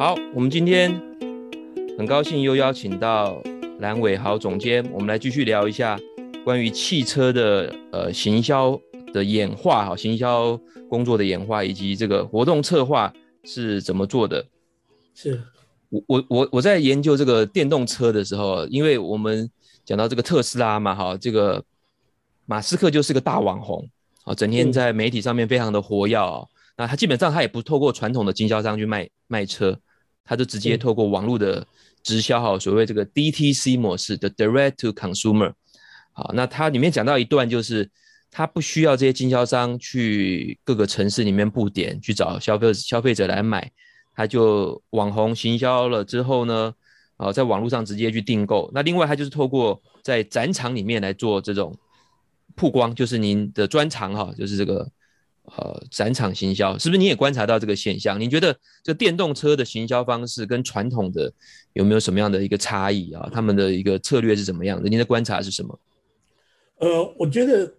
好，我们今天很高兴又邀请到蓝伟豪总监，我们来继续聊一下关于汽车的呃行销的演化，哈，行销工作的演化，以及这个活动策划是怎么做的。是我我我我在研究这个电动车的时候，因为我们讲到这个特斯拉嘛，哈，这个马斯克就是个大网红，啊，整天在媒体上面非常的活跃，那他基本上他也不透过传统的经销商去卖卖车。他就直接透过网络的直销哈，所谓这个 DTC 模式的 Direct to Consumer，好，那它里面讲到一段，就是他不需要这些经销商去各个城市里面布点去找消费消费者来买，他就网红行销了之后呢，啊，在网络上直接去订购。那另外他就是透过在展场里面来做这种曝光，就是您的专长哈，就是这个。呃，展场行销是不是你也观察到这个现象？你觉得这电动车的行销方式跟传统的有没有什么样的一个差异啊？他们的一个策略是怎么样的？您的观察是什么？呃，我觉得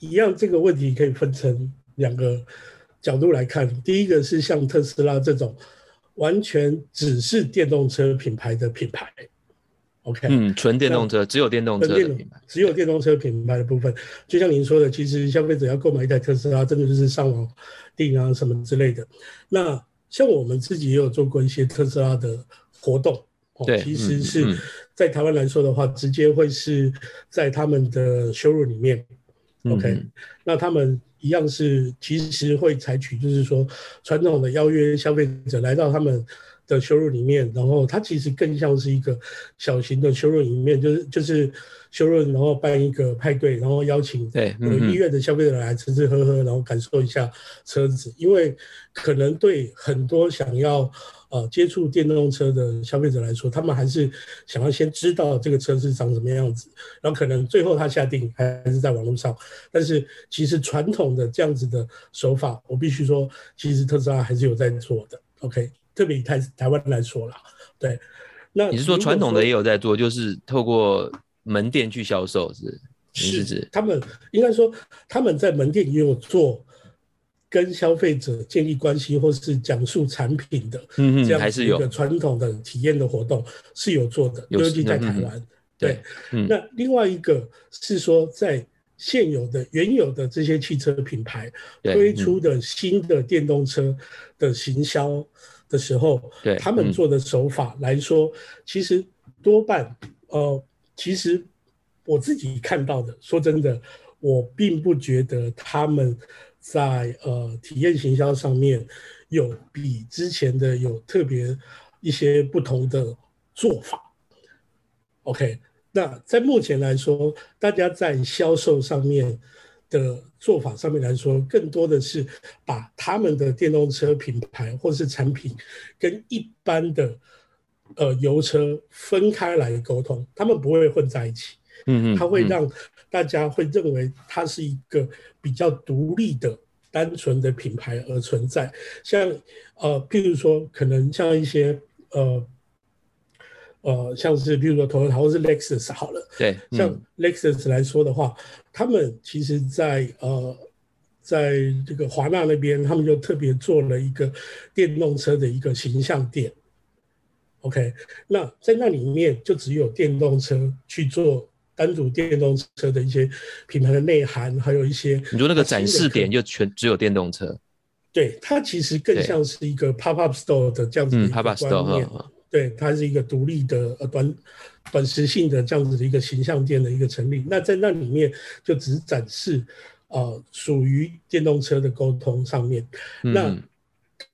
一样，这个问题可以分成两个角度来看。第一个是像特斯拉这种完全只是电动车品牌的品牌。OK，嗯，纯电动车只有电动车的品牌，只有电动车品牌的部分，就像您说的，其实消费者要购买一台特斯拉，真的就是上网订啊什么之类的。那像我们自己也有做过一些特斯拉的活动，哦，其实是在台湾来说的话，直接会是在他们的 showroom 里面，OK，那他们一样是其实会采取就是说传统的邀约消费者来到他们。的 showroom 里面，然后它其实更像是一个小型的 showroom 里面，就是就是 showroom，然后办一个派对，然后邀请有意愿的消费者来吃吃喝喝，然后感受一下车子。因为可能对很多想要呃接触电动车的消费者来说，他们还是想要先知道这个车是长什么样子，然后可能最后他下定还是在网络上。但是其实传统的这样子的手法，我必须说，其实特斯拉还是有在做的。OK。特别以台台湾来说了，对，那你是说传统的也有在做，就是透过门店去销售，是是指他们应该说他们在门店也有做跟消费者建立关系或是讲述产品的，嗯嗯，这样子一个传统的体验的活动是有做的，尤其在台湾，嗯、对，嗯、那另外一个是说在现有的原有的这些汽车品牌推出的新的电动车的行销。的时候，对他们做的手法来说，嗯、其实多半，呃，其实我自己看到的，说真的，我并不觉得他们在呃体验行销上面有比之前的有特别一些不同的做法。OK，那在目前来说，大家在销售上面。的做法上面来说，更多的是把他们的电动车品牌或是产品跟一般的呃油车分开来沟通，他们不会混在一起。嗯嗯，他会让大家会认为它是一个比较独立的、单纯的品牌而存在。像呃，譬如说，可能像一些呃。呃，像是比如说 Toyota 或是 Lexus 好了，对，嗯、像 Lexus 来说的话，他们其实在呃，在这个华纳那边，他们就特别做了一个电动车的一个形象店。OK，那在那里面就只有电动车去做单独电动车的一些品牌的内涵，还有一些你说那个展示点就全只有电动车，对，它其实更像是一个 pop up store 的这样子的一个观念。嗯对，它是一个独立的呃短短时性的这样子的一个形象店的一个成立。那在那里面就只展示呃属于电动车的沟通上面，嗯、那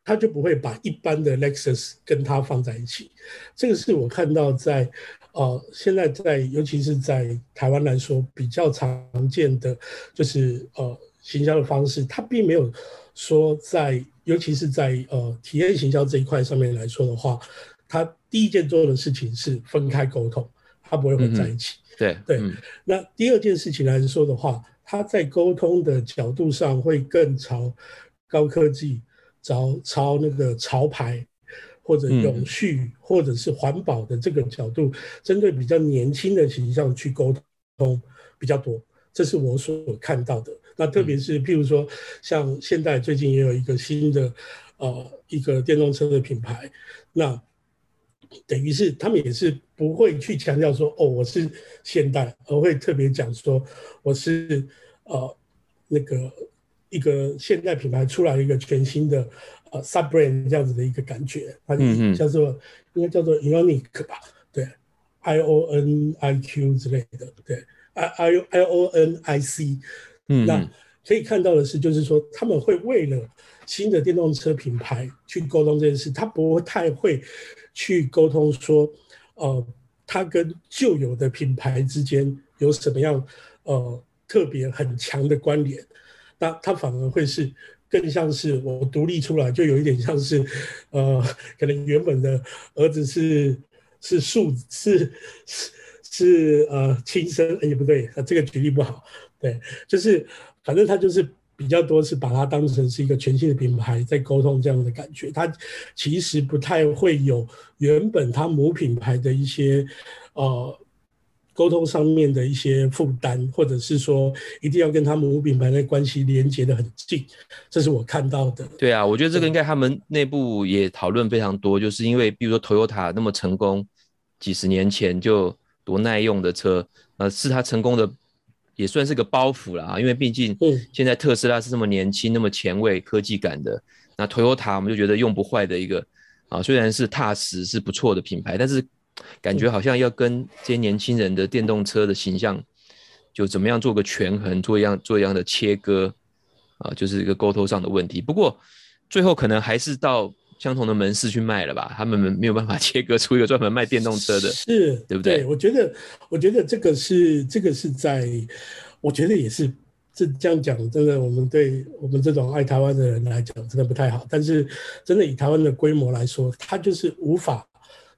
他就不会把一般的 Lexus 跟它放在一起。这个是我看到在呃现在在尤其是在台湾来说比较常见的就是呃行销的方式，它并没有说在尤其是在呃体验行销这一块上面来说的话。他第一件做的事情是分开沟通，他不会混在一起。嗯、对对，嗯、那第二件事情来说的话，他在沟通的角度上会更朝高科技，朝朝那个潮牌或者永续、嗯、或者是环保的这个角度，针对比较年轻的形象去沟通比较多。这是我所看到的。那特别是譬如说，像现在最近也有一个新的呃一个电动车的品牌，那等于是他们也是不会去强调说哦，我是现代，而会特别讲说我是呃那个一个现代品牌出来一个全新的呃 sub brand 这样子的一个感觉，它叫做、嗯、应该叫做 Ioniq 吧，对，I O N I Q 之类的，对，I I I O N I C，嗯，那。可以看到的是，就是说他们会为了新的电动车品牌去沟通这件事，他不会太会去沟通说，呃，他跟旧有的品牌之间有什么样呃特别很强的关联，那他反而会是更像是我独立出来，就有一点像是，呃，可能原本的儿子是是树是是是呃亲生，也不对，这个举例不好，对，就是。反正他就是比较多是把它当成是一个全新的品牌在沟通这样的感觉，它其实不太会有原本它母品牌的一些呃沟通上面的一些负担，或者是说一定要跟它母品牌的关系连接的很近，这是我看到的。对啊，我觉得这个应该他们内部也讨论非常多，就是因为比如说 Toyota 那么成功，几十年前就多耐用的车，呃，是它成功的。也算是个包袱了啊，因为毕竟现在特斯拉是这么年轻、那么前卫、科技感的，那 Toyota 我们就觉得用不坏的一个啊，虽然是踏实是不错的品牌，但是感觉好像要跟这些年轻人的电动车的形象就怎么样做个权衡，做一样做一样的切割啊，就是一个沟通上的问题。不过最后可能还是到相同的门市去卖了吧，他们没有办法切割出一个专门卖电动车的，是对不对？对，我觉得，我觉得这个是这个是在，我觉得也是这这样讲，真的，我们对我们这种爱台湾的人来讲，真的不太好。但是，真的以台湾的规模来说，它就是无法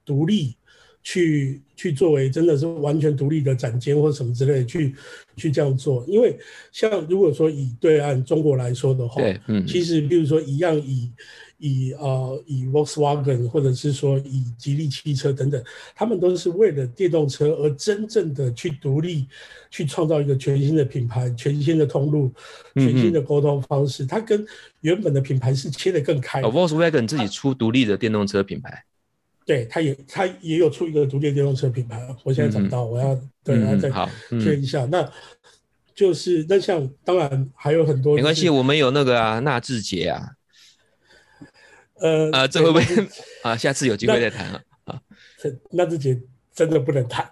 独立去去作为真的是完全独立的展间或什么之类的去去这样做。因为像如果说以对岸中国来说的话，对，嗯，其实比如说一样以。以呃以 Volkswagen 或者是说以吉利汽车等等，他们都是为了电动车而真正的去独立，去创造一个全新的品牌、全新的通路、全新的沟通方式。它跟原本的品牌是切得更开。哦，Volkswagen 自己出独立的电动车品牌，对，它也它也有出一个独立的电动车品牌。我现在找不到，我要对，我要再确认一下。那就是那像当然还有很多，没关系，我们有那个啊，纳智捷啊。呃啊，这会不会啊？下次有机会再谈啊。啊，纳智捷真的不能谈，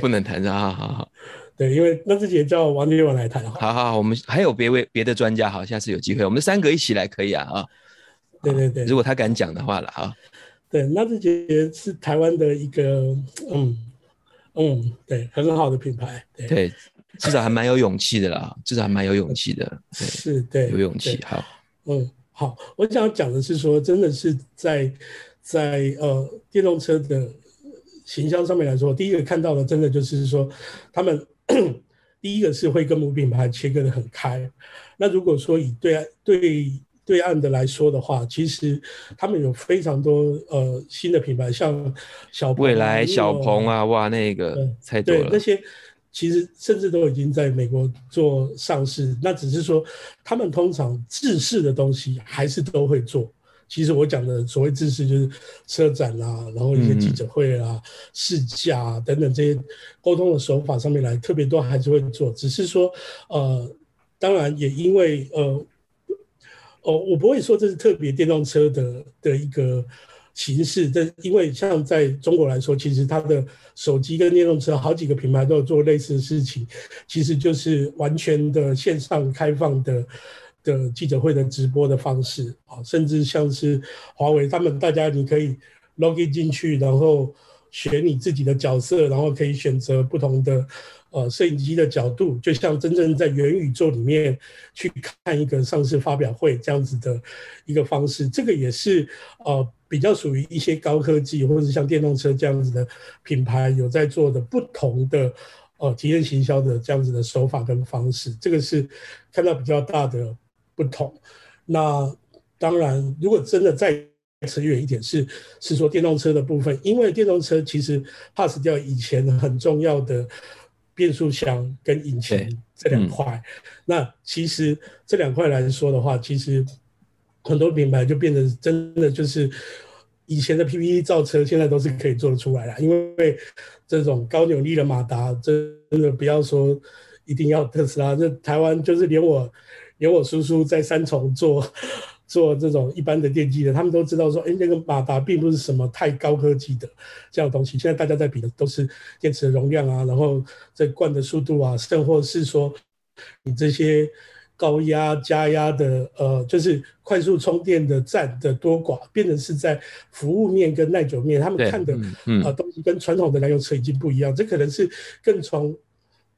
不能谈啊！好好好，对，因为纳智捷叫王天王来谈。好好好，我们还有别位别的专家，好，下次有机会，我们三个一起来可以啊啊！对对对，如果他敢讲的话了啊。对，纳智捷是台湾的一个嗯嗯，对，很好的品牌。对，至少还蛮有勇气的啦，至少还蛮有勇气的。是，对，有勇气。好，嗯。好，我想讲的是说，真的是在在呃电动车的形象上面来说，第一个看到的，真的就是说，他们 第一个是会跟母品牌切割的很开。那如果说以对对对岸的来说的话，其实他们有非常多呃新的品牌，像小未来小鹏啊，哇，那个太多了，对那些。其实甚至都已经在美国做上市，那只是说他们通常制式的东西还是都会做。其实我讲的所谓制式就是车展啊，然后一些记者会啊、试驾啊等等这些沟通的手法上面来，特别多还是会做。只是说，呃，当然也因为呃，哦，我不会说这是特别电动车的的一个。形式，这因为像在中国来说，其实它的手机跟电动车好几个品牌都有做类似的事情，其实就是完全的线上开放的的记者会的直播的方式啊，甚至像是华为他们，大家你可以 login 进去，然后选你自己的角色，然后可以选择不同的呃摄影机的角度，就像真正在元宇宙里面去看一个上市发表会这样子的一个方式，这个也是呃。比较属于一些高科技，或者是像电动车这样子的品牌有在做的不同的呃体验行销的这样子的手法跟方式，这个是看到比较大的不同。那当然，如果真的再扯远一点，是是说电动车的部分，因为电动车其实 pass 掉以前很重要的变速箱跟引擎这两块。嗯、那其实这两块来说的话，其实。很多品牌就变得真的就是以前的 PPE 造车，现在都是可以做得出来了。因为这种高扭力的马达，真的不要说一定要特斯拉，这台湾就是连我连我叔叔在三重做做这种一般的电机的，他们都知道说，哎，那个马达并不是什么太高科技的这样的东西。现在大家在比的都是电池的容量啊，然后这灌的速度啊，甚或是说你这些。高压加压的，呃，就是快速充电的站的多寡，变成是在服务面跟耐久面，他们看的啊、嗯嗯呃、东西跟传统的燃油车已经不一样。这可能是更从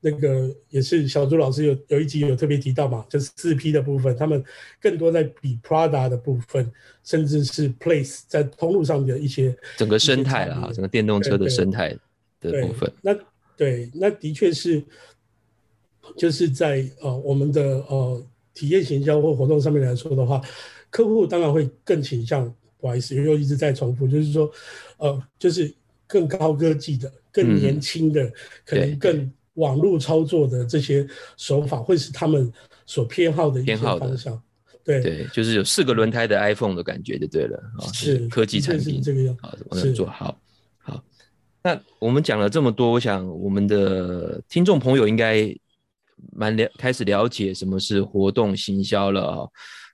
那个也是小朱老师有有一集有特别提到嘛，就是四 P 的部分，他们更多在比 Prada 的部分，甚至是 Place 在通路上的一些整个生态了哈，整个电动车的生态的部分。那对，那的确是。就是在呃我们的呃体验行销或活动上面来说的话，客户当然会更倾向，不好意思，又一直在重复，就是说，呃，就是更高科技的、更年轻的、嗯、可能更网络操作的这些手法，会是他们所偏好的一些方向。对对，就是有四个轮胎的 iPhone 的感觉就对了啊，是科技产品这个样，啊，我们做好。好，那我们讲了这么多，我想我们的听众朋友应该。蛮了，开始了解什么是活动行销了啊。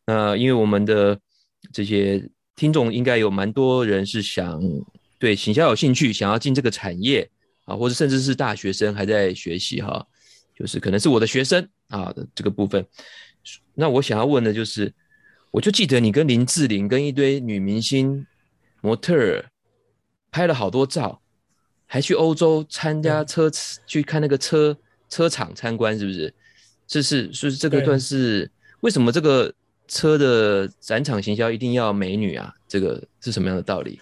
那因为我们的这些听众应该有蛮多人是想对行销有兴趣，想要进这个产业啊，或者甚至是大学生还在学习哈，就是可能是我的学生啊的这个部分。那我想要问的就是，我就记得你跟林志玲跟一堆女明星模特儿拍了好多照，还去欧洲参加车去看那个车。车厂参观是不是？这是是这个段是为什么这个车的展场行销一定要美女啊？这个是什么样的道理？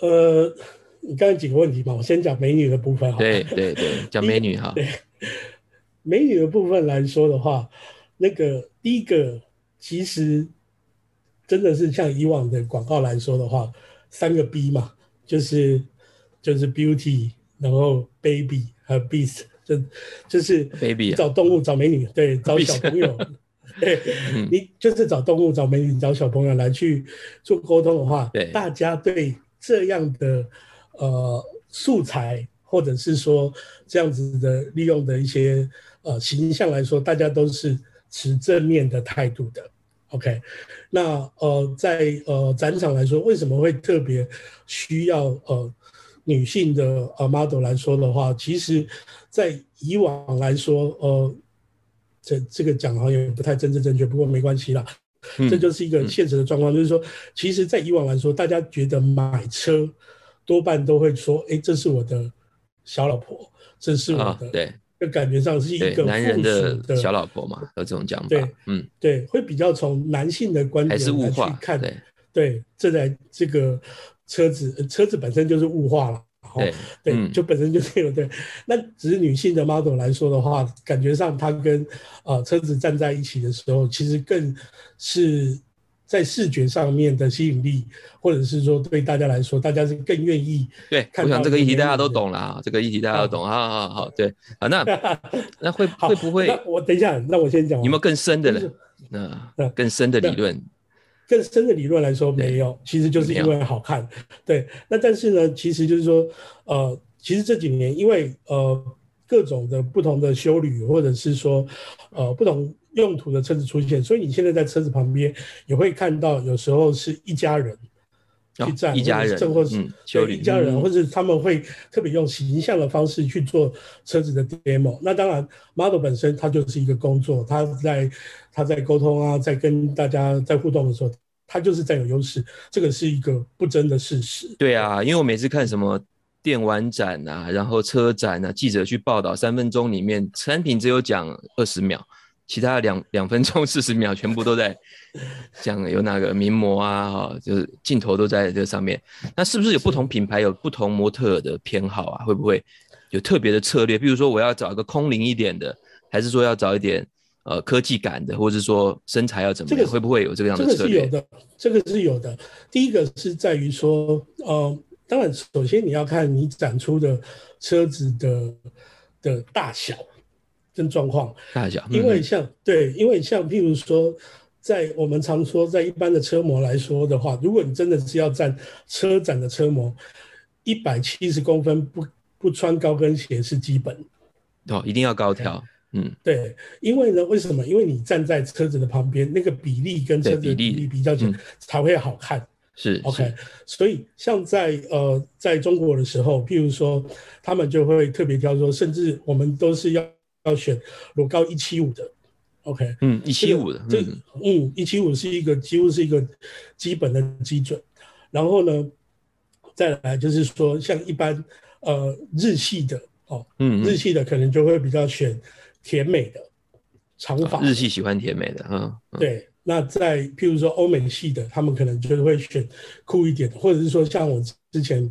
呃，你刚才几个问题嘛，我先讲美女的部分哈。对对对，讲美女哈。对，美女的部分来说的话，那个第一个其实真的是像以往的广告来说的话，三个 B 嘛，就是就是 Beauty，然后 Baby 和 Beast。就就是 baby 找动物找美女，对，找小朋友，对，你就是找动物找美女找小朋友来去做沟通的话，对，大家对这样的呃素材或者是说这样子的利用的一些呃形象来说，大家都是持正面的态度的。OK，那呃在呃展场来说，为什么会特别需要呃？女性的呃 model 来说的话，其实，在以往来说，呃，这这个讲好像也不太真正正确，不过没关系啦，嗯、这就是一个现实的状况，嗯、就是说，其实，在以往来说，大家觉得买车多半都会说，哎，这是我的小老婆，这是我的，哦、对，就感觉上是一个男人的小老婆嘛，有这种讲法，对，嗯，对，会比较从男性的观点来去看，对，对，这台这个。车子车子本身就是物化了，对对，嗯、就本身就是有对。那只是女性的 model 来说的话，感觉上她跟呃车子站在一起的时候，其实更是在视觉上面的吸引力，或者是说对大家来说，大家是更愿意对。我想这个议题大家都懂了啊，这个议题大家都懂，好好好，对啊，那 那会会不会？我等一下，那我先讲，有没有更深的呢？那更深的理论？更深的理论来说没有，其实就是因为好看。对，那但是呢，其实就是说，呃，其实这几年因为呃各种的不同的修旅或者是说呃不同用途的车子出现，所以你现在在车子旁边也会看到，有时候是一家人去站，一家人，或是休旅一家人，或者他们会特别用形象的方式去做车子的 demo。那当然，model 本身它就是一个工作，它在。他在沟通啊，在跟大家在互动的时候，他就是占有优势，这个是一个不争的事实。对啊，因为我每次看什么电玩展啊，然后车展啊，记者去报道，三分钟里面产品只有讲二十秒，其他两 两分钟四十秒全部都在讲有哪个名模啊，哈，就是镜头都在这上面。那是不是有不同品牌有不同模特的偏好啊？会不会有特别的策略？比如说我要找一个空灵一点的，还是说要找一点？呃，科技感的，或者是说身材要怎么样，这个会不会有这个样的策略？这个是有的，这个是有的。第一个是在于说，呃，当然，首先你要看你展出的车子的的大小跟状况。大小，因为像、嗯、对，因为像譬如说，在我们常说，在一般的车模来说的话，如果你真的是要站车展的车模，一百七十公分不不穿高跟鞋是基本哦，一定要高挑。嗯，对，因为呢，为什么？因为你站在车子的旁边，那个比例跟车子的比例比较起来才会好看。是 OK，所以像在呃在中国的时候，譬如说他们就会特别挑说，甚至我们都是要要选裸高一七五的。OK，嗯，一七五的，这嗯一七五是一个几乎是一个基本的基准。然后呢，再来就是说，像一般呃日系的哦，嗯，日系的可能就会比较选。甜美的长发，日系喜欢甜美的，嗯，对。那在譬如说欧美系的，他们可能就会选酷一点的，或者是说像我之前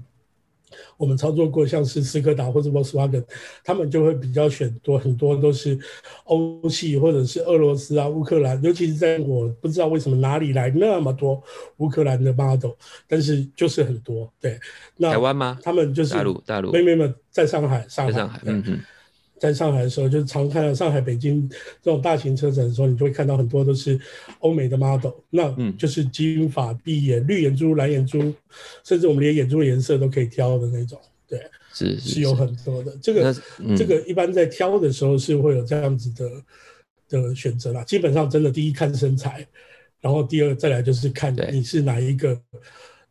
我们操作过，像是斯柯达或者 Volkswagen，他们就会比较选多很多都是欧系或者是俄罗斯啊、乌克兰，尤其是在我不知道为什么哪里来那么多乌克兰的 model，但是就是很多。对，那台湾吗？他们就是大陆，大陆没没没，在上海，上海，上海，嗯嗯。在上海的时候，就是常看到上海、北京这种大型车展的时候，你就会看到很多都是欧美的 model，那就是金发碧眼、绿眼珠、蓝眼珠，甚至我们连眼珠的颜色都可以挑的那种。对，是是有很多的。这个、嗯、这个一般在挑的时候是会有这样子的的选择啦。基本上真的第一看身材，然后第二再来就是看你是哪一个。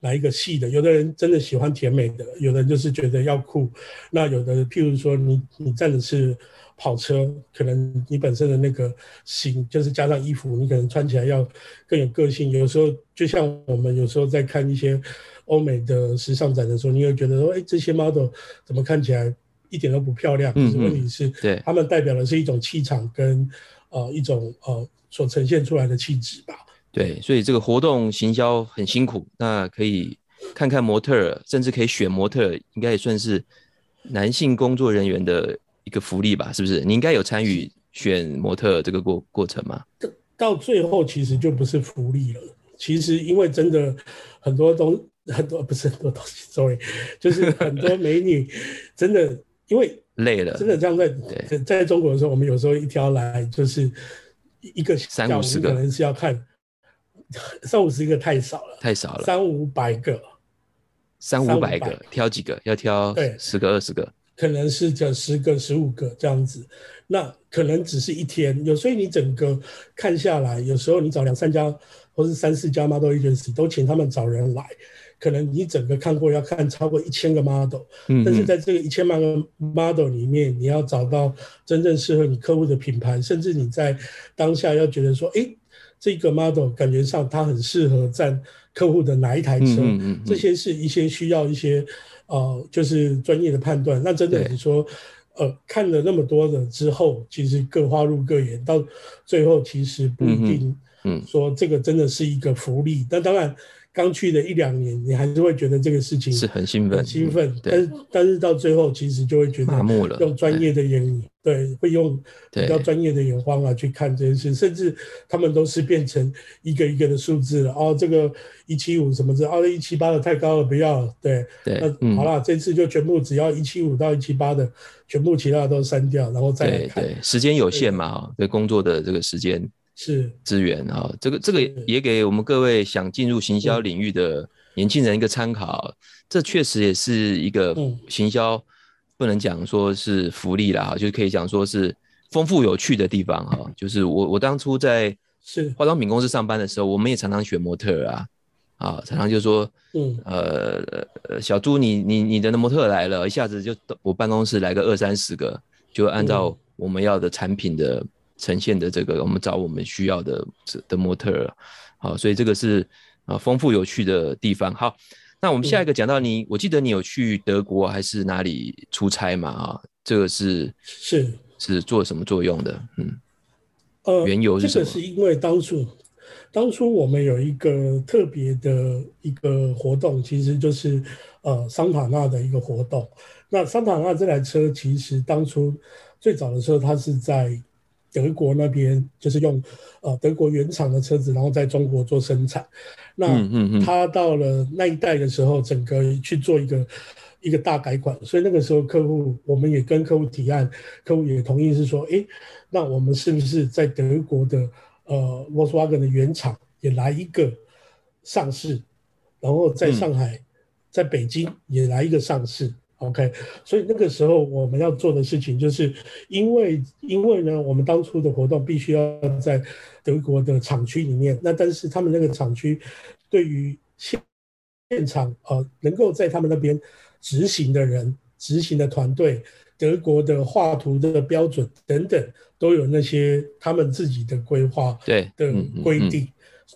哪一个细的？有的人真的喜欢甜美的，有的人就是觉得要酷。那有的，譬如说你你站的是跑车，可能你本身的那个型，就是加上衣服，你可能穿起来要更有个性。有时候就像我们有时候在看一些欧美的时尚展的时候，你会觉得说，哎，这些 model 怎么看起来一点都不漂亮？嗯，可是问题是，对，他们代表的是一种气场跟呃一种呃所呈现出来的气质吧。对，所以这个活动行销很辛苦，那可以看看模特儿，甚至可以选模特儿，应该也算是男性工作人员的一个福利吧？是不是？你应该有参与选模特儿这个过过程吗？到到最后其实就不是福利了，其实因为真的很多东很多不是很多东西，sorry，就是很多美女真的因为累了，真的这样在在在中国的时候，我们有时候一条来就是一个三五十个，可能是要看。三五十个太少了，太少了。三五百个，三五百个，挑几个？要挑对十个、二十个，可能是这十个、十五个这样子。那可能只是一天，有所以你整个看下来，有时候你找两三家或是三四家 model agency 都请他们找人来，可能你整个看过要看超过一千个 model，嗯，但是在这个一千万个 model 里面，你要找到真正适合你客户的品牌，甚至你在当下要觉得说，哎、欸。这个 model 感觉上它很适合在客户的哪一台车，嗯嗯嗯，这些是一些需要一些呃，就是专业的判断。那真的你说，呃，看了那么多的之后，其实各花入各眼，到最后其实不一定，嗯，说这个真的是一个福利。那当然。刚去的一两年，你还是会觉得这个事情是很兴奋，很兴奋。但是但是到最后，其实就会觉得麻木了。用专业的眼，对，会用比较专业的眼光啊去看这件事，甚至他们都是变成一个一个的数字了。哦，这个一七五什么的，哦，一七八的太高了，不要。对对，那好了，这次就全部只要一七五到一七八的，全部其他的都删掉，然后再来看。对对，时间有限嘛，对工作的这个时间。是资源啊，这个这个也给我们各位想进入行销领域的年轻人一个参考。这确实也是一个行销，不能讲说是福利啦，就是可以讲说是丰富有趣的地方哈。就是我我当初在是化妆品公司上班的时候，我们也常常选模特啊，啊，常常就说，嗯呃小朱你你你的模特来了，一下子就我办公室来个二三十个，就按照我们要的产品的。呈现的这个，我们找我们需要的的模特儿，好，所以这个是啊丰富有趣的地方。好，那我们下一个讲到你，我记得你有去德国还是哪里出差嘛？啊，这个是是是做什么作用的？嗯，呃，缘由是什么？这个是因为当初当初我们有一个特别的一个活动，其实就是呃桑塔纳的一个活动。那桑塔纳这台车其实当初最早的时候，它是在德国那边就是用呃德国原厂的车子，然后在中国做生产。那他到了那一代的时候，整个去做一个一个大改款，所以那个时候客户我们也跟客户提案，客户也同意是说，哎，那我们是不是在德国的呃，Volkswagen 的原厂也来一个上市，然后在上海、嗯、在北京也来一个上市。OK，所以那个时候我们要做的事情，就是因为因为呢，我们当初的活动必须要在德国的厂区里面，那但是他们那个厂区对于现现场呃能够在他们那边执行的人、执行的团队、德国的画图的标准等等，都有那些他们自己的规划对的规定，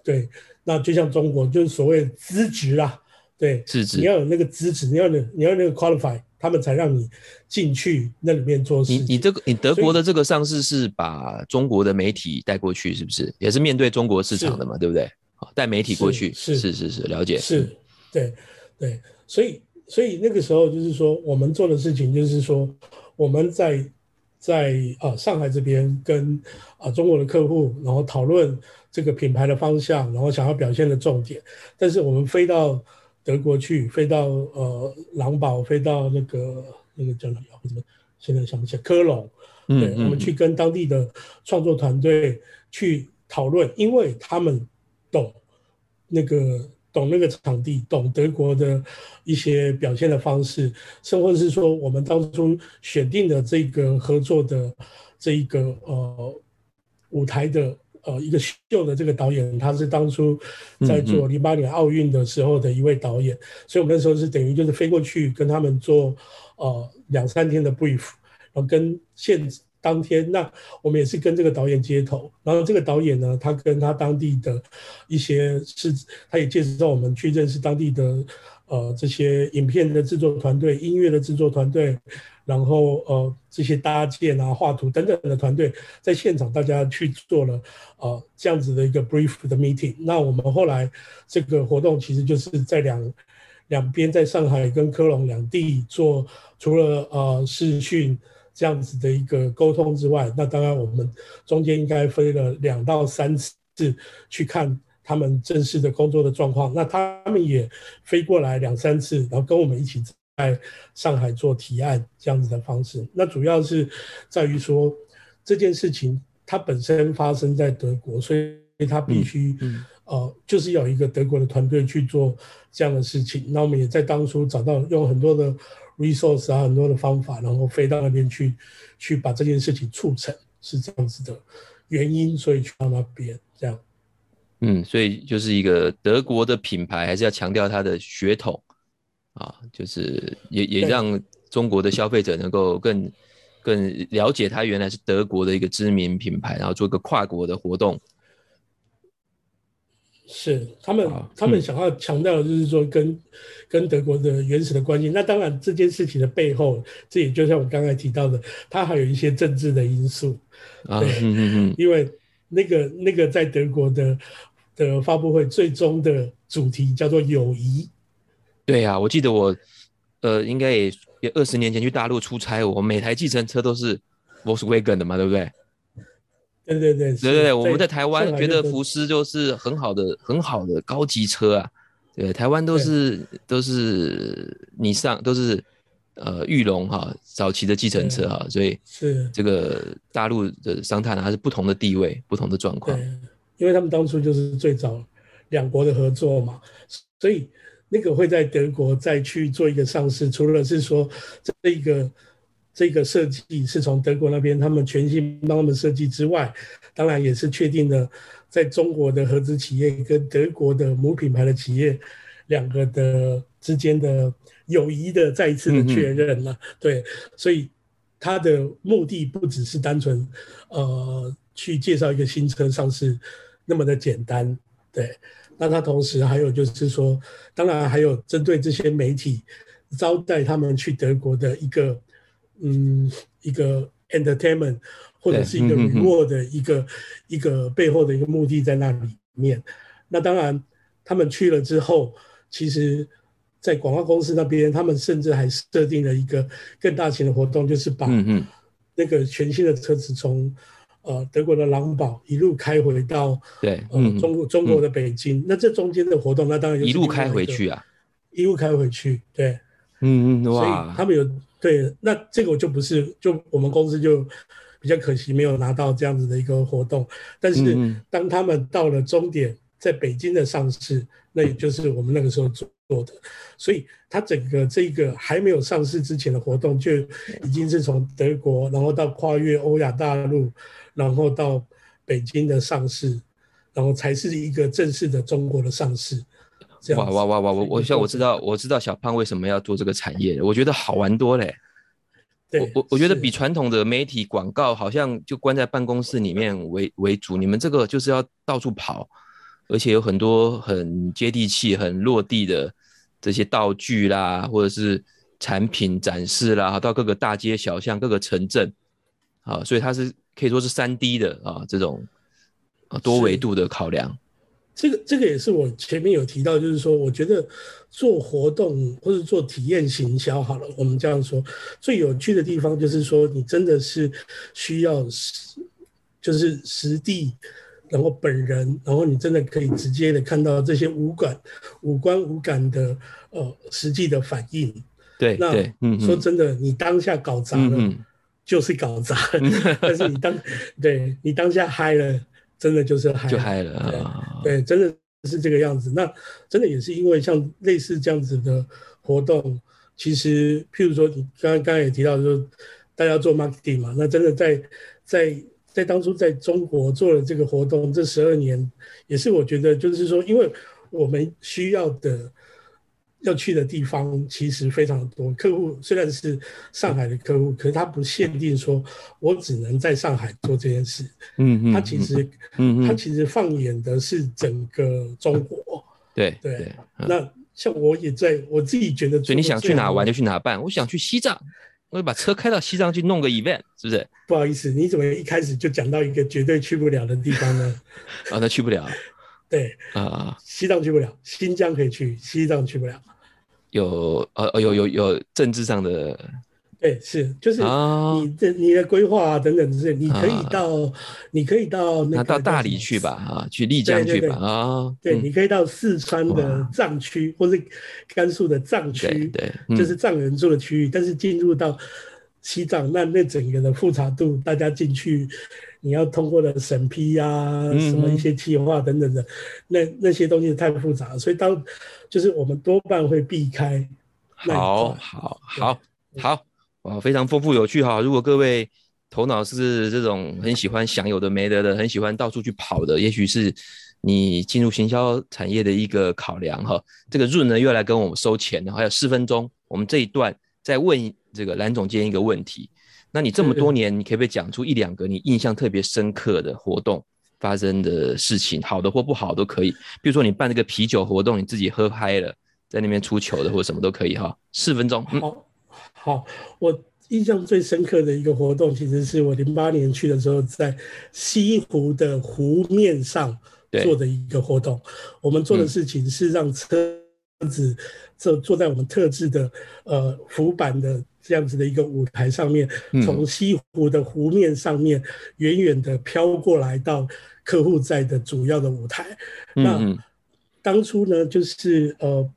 对，那就像中国就是所谓资质啊。对，你要有那个资质，你要那，你要那个 qualify，他们才让你进去那里面做事。你你这个你德国的这个上市是把中国的媒体带过去，是不是？也是面对中国市场的嘛，对不对？带媒体过去，是是是是，了解。是，对对，所以所以那个时候就是说，我们做的事情就是说，我们在在啊上海这边跟啊中国的客户，然后讨论这个品牌的方向，然后想要表现的重点，但是我们飞到。德国去飞到呃狼堡，飞到那个那个叫什么？怎么现在想不起来？科隆，对，嗯嗯、我们去跟当地的创作团队去讨论，因为他们懂那个懂那个场地，懂德国的一些表现的方式，甚至是说我们当初选定的这个合作的这一个呃舞台的。呃，一个秀的这个导演，他是当初在做零八年奥运的时候的一位导演，嗯嗯，所以我们那时候是等于就是飞过去跟他们做呃两三天的 brief，然后跟现当天，那我们也是跟这个导演接头，然后这个导演呢，他跟他当地的一些是，他也介绍我们去认识当地的呃这些影片的制作团队、音乐的制作团队。然后呃，这些搭建啊、画图等等的团队在现场，大家去做了呃这样子的一个 brief 的 meeting。那我们后来这个活动其实就是在两两边，在上海跟科隆两地做，除了呃视讯这样子的一个沟通之外，那当然我们中间应该飞了两到三次去看他们正式的工作的状况。那他们也飞过来两三次，然后跟我们一起。在上海做提案这样子的方式，那主要是在于说这件事情它本身发生在德国，所以它必须呃就是有一个德国的团队去做这样的事情。那我们也在当初找到用很多的 resource 啊，很多的方法，然后飞到那边去去把这件事情促成，是这样子的原因，所以去到那边这样。嗯，所以就是一个德国的品牌，还是要强调它的血统。啊，就是也也让中国的消费者能够更更了解它原来是德国的一个知名品牌，然后做一个跨国的活动。是他们他们想要强调的就是说跟、嗯、跟德国的原始的关系。那当然这件事情的背后，这也就像我刚才提到的，它还有一些政治的因素。啊，嗯嗯嗯，因为那个那个在德国的的发布会最终的主题叫做友谊。对呀、啊，我记得我，呃，应该也也二十年前去大陆出差，我每台计程车都是 Volkswagen 的嘛，对不对？对对对，对对对，我们在台湾觉得福斯就是很好的很好的高级车啊，对，台湾都是都是你上都是呃裕隆哈早期的计程车哈，所以是。这个大陆的商探还是不同的地位，不同的状况，因为他们当初就是最早两国的合作嘛，所以。那个会在德国再去做一个上市，除了是说这一个这个设计是从德国那边他们全新帮他们设计之外，当然也是确定了在中国的合资企业跟德国的母品牌的企业两个的之间的友谊的再一次的确认了。对，所以它的目的不只是单纯呃去介绍一个新车上市那么的简单，对。那他同时还有就是说，当然还有针对这些媒体招待他们去德国的一个，嗯，一个 entertainment 或者是一个 reward 的一个一个背后的一个目的在那里面。那当然，他们去了之后，其实，在广告公司那边，他们甚至还设定了一个更大型的活动，就是把那个全新的车子从。呃，德国的狼堡一路开回到对，嗯，中国中国的北京，嗯、那这中间的活动，那当然一路开回去啊，一路开回去，对，嗯嗯，哇，所以他们有对，那这个我就不是，就我们公司就比较可惜没有拿到这样子的一个活动。但是当他们到了终点，在北京的上市，那也就是我们那个时候做的。所以它整个这个还没有上市之前的活动，就已经是从德国，然后到跨越欧亚大陆，然后到北京的上市，然后才是一个正式的中国的上市。哇哇哇哇！我我像我知道我知道小胖为什么要做这个产业，我觉得好玩多嘞。我我我觉得比传统的媒体广告好像就关在办公室里面为为主，你们这个就是要到处跑，而且有很多很接地气、很落地的这些道具啦，或者是产品展示啦，到各个大街小巷、各个城镇啊，所以它是可以说是三 D 的啊，这种啊多维度的考量。这个这个也是我前面有提到，就是说，我觉得做活动或者做体验行销好了，我们这样说，最有趣的地方就是说，你真的是需要实，就是实地，然后本人，然后你真的可以直接的看到这些五感、五官、五感的呃实际的反应。对，那嗯，说真的，你当下搞砸了，就是搞砸了，嗯、但是你当对你当下嗨了。真的就是嗨，就嗨了啊！对，真的是这个样子。那真的也是因为像类似这样子的活动，其实譬如说你刚刚刚也提到说，大家做 marketing 嘛，那真的在在在当初在中国做了这个活动，这十二年也是我觉得就是说，因为我们需要的。要去的地方其实非常多，客户虽然是上海的客户，可是他不限定说，我只能在上海做这件事。嗯嗯，他其实，嗯他其实放眼的是整个中国。对对，那像我也在我自己觉得，所以你想去哪玩就去哪办。我想去西藏，我就把车开到西藏去弄个 event，是不是？不好意思，你怎么一开始就讲到一个绝对去不了的地方呢？啊，那去不了。对啊，西藏去不了，新疆可以去，西藏去不了。有呃有有有政治上的，对，是就是你的、哦、你的规划啊等等这些，你可以到、哦、你可以到那到大理去吧啊，去丽江去吧啊，对，你可以到四川的藏区或是甘肃的藏区，对，就是藏人住的区域，但是进入到西藏，那那整个的复杂度，大家进去。你要通过的审批呀、啊，什么一些计划等等的，嗯、那那些东西太复杂了，所以当就是我们多半会避开。好，好，好，好，哇，非常丰富有趣哈！如果各位头脑是这种很喜欢想有的没得的，很喜欢到处去跑的，也许是你进入行销产业的一个考量哈。这个润呢又要来跟我们收钱了，还有四分钟，我们这一段再问这个蓝总监一个问题。那你这么多年，你可不可以讲出一两个你印象特别深刻的活动发生的事情，好的或不好都可以。比如说你办这个啤酒活动，你自己喝嗨了，在那边出糗的或者什么都可以哈。四分钟。嗯、好，好，我印象最深刻的一个活动，其实是我零八年去的时候，在西湖的湖面上做的一个活动。我们做的事情是让车子坐坐在我们特制的呃浮板的。这样子的一个舞台上面，从西湖的湖面上面远远的飘过来到客户在的主要的舞台。嗯、那当初呢，就是呃。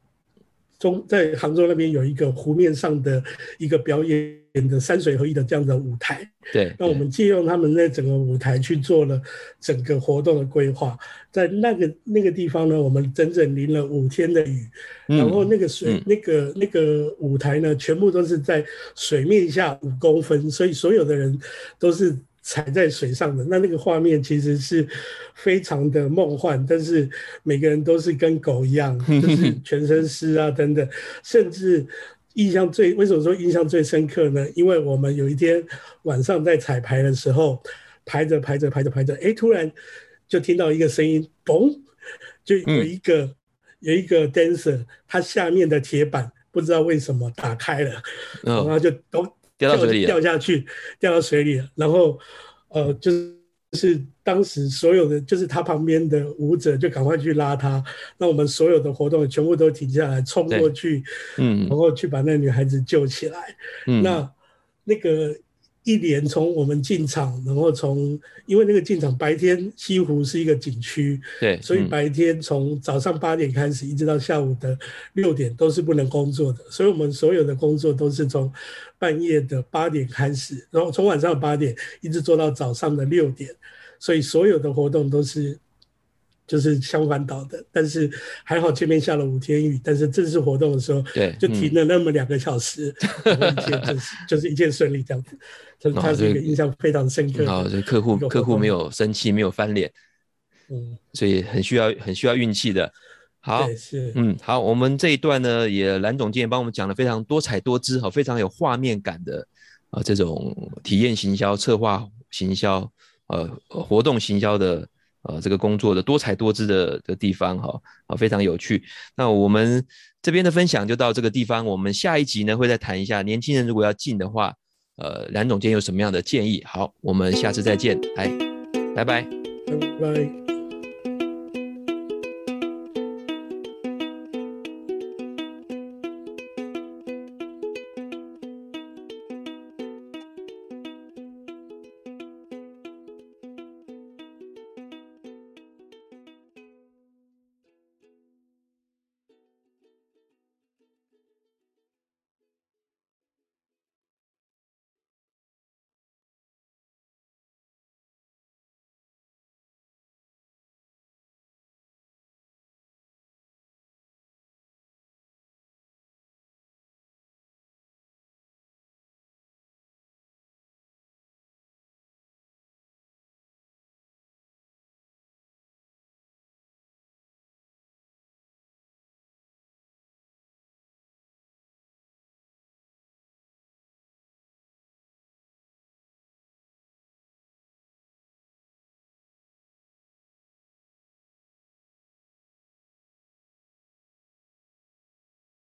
中在杭州那边有一个湖面上的一个表演的山水合一的这样的舞台，对，那我们借用他们那整个舞台去做了整个活动的规划，在那个那个地方呢，我们整整淋了五天的雨，然后那个水、嗯、那个那个舞台呢，全部都是在水面下五公分，所以所有的人都是。踩在水上的那那个画面其实是非常的梦幻，但是每个人都是跟狗一样，就是全身湿啊等等，甚至印象最为什么说印象最深刻呢？因为我们有一天晚上在彩排的时候，排着排着排着排着，哎，突然就听到一个声音，嘣，就有一个、嗯、有一个 dancer，他下面的铁板不知道为什么打开了，然后就都。掉到水里，掉下去，掉到水里了。然后，呃，就是是当时所有的，就是他旁边的舞者就赶快去拉他。那我们所有的活动全部都停下来，冲过去，嗯，然后去把那女孩子救起来。嗯，那那个一连从我们进场，然后从因为那个进场白天西湖是一个景区，对，所以白天从早上八点开始，一直到下午的六点都是不能工作的，所以我们所有的工作都是从半夜的八点开始，然后从晚上八点一直做到早上的六点，所以所有的活动都是。就是相反倒的，但是还好前面下了五天雨，但是正式活动的时候，对，就停了那么两个小时，嗯、然后一切就是 就是一切顺利这样子，就是他是一个印象非常深刻。好，就客户客户没有生气，没有翻脸，嗯，所以很需要很需要运气的。好，是，嗯，好，我们这一段呢，也蓝总监也帮我们讲了非常多彩多姿，好，非常有画面感的啊、呃，这种体验行销、策划行销、呃，活动行销的。呃，这个工作的多才多姿的的地方，哈，啊，非常有趣。那我们这边的分享就到这个地方，我们下一集呢会再谈一下年轻人如果要进的话，呃，蓝总监有什么样的建议？好，我们下次再见，来，拜拜，拜拜。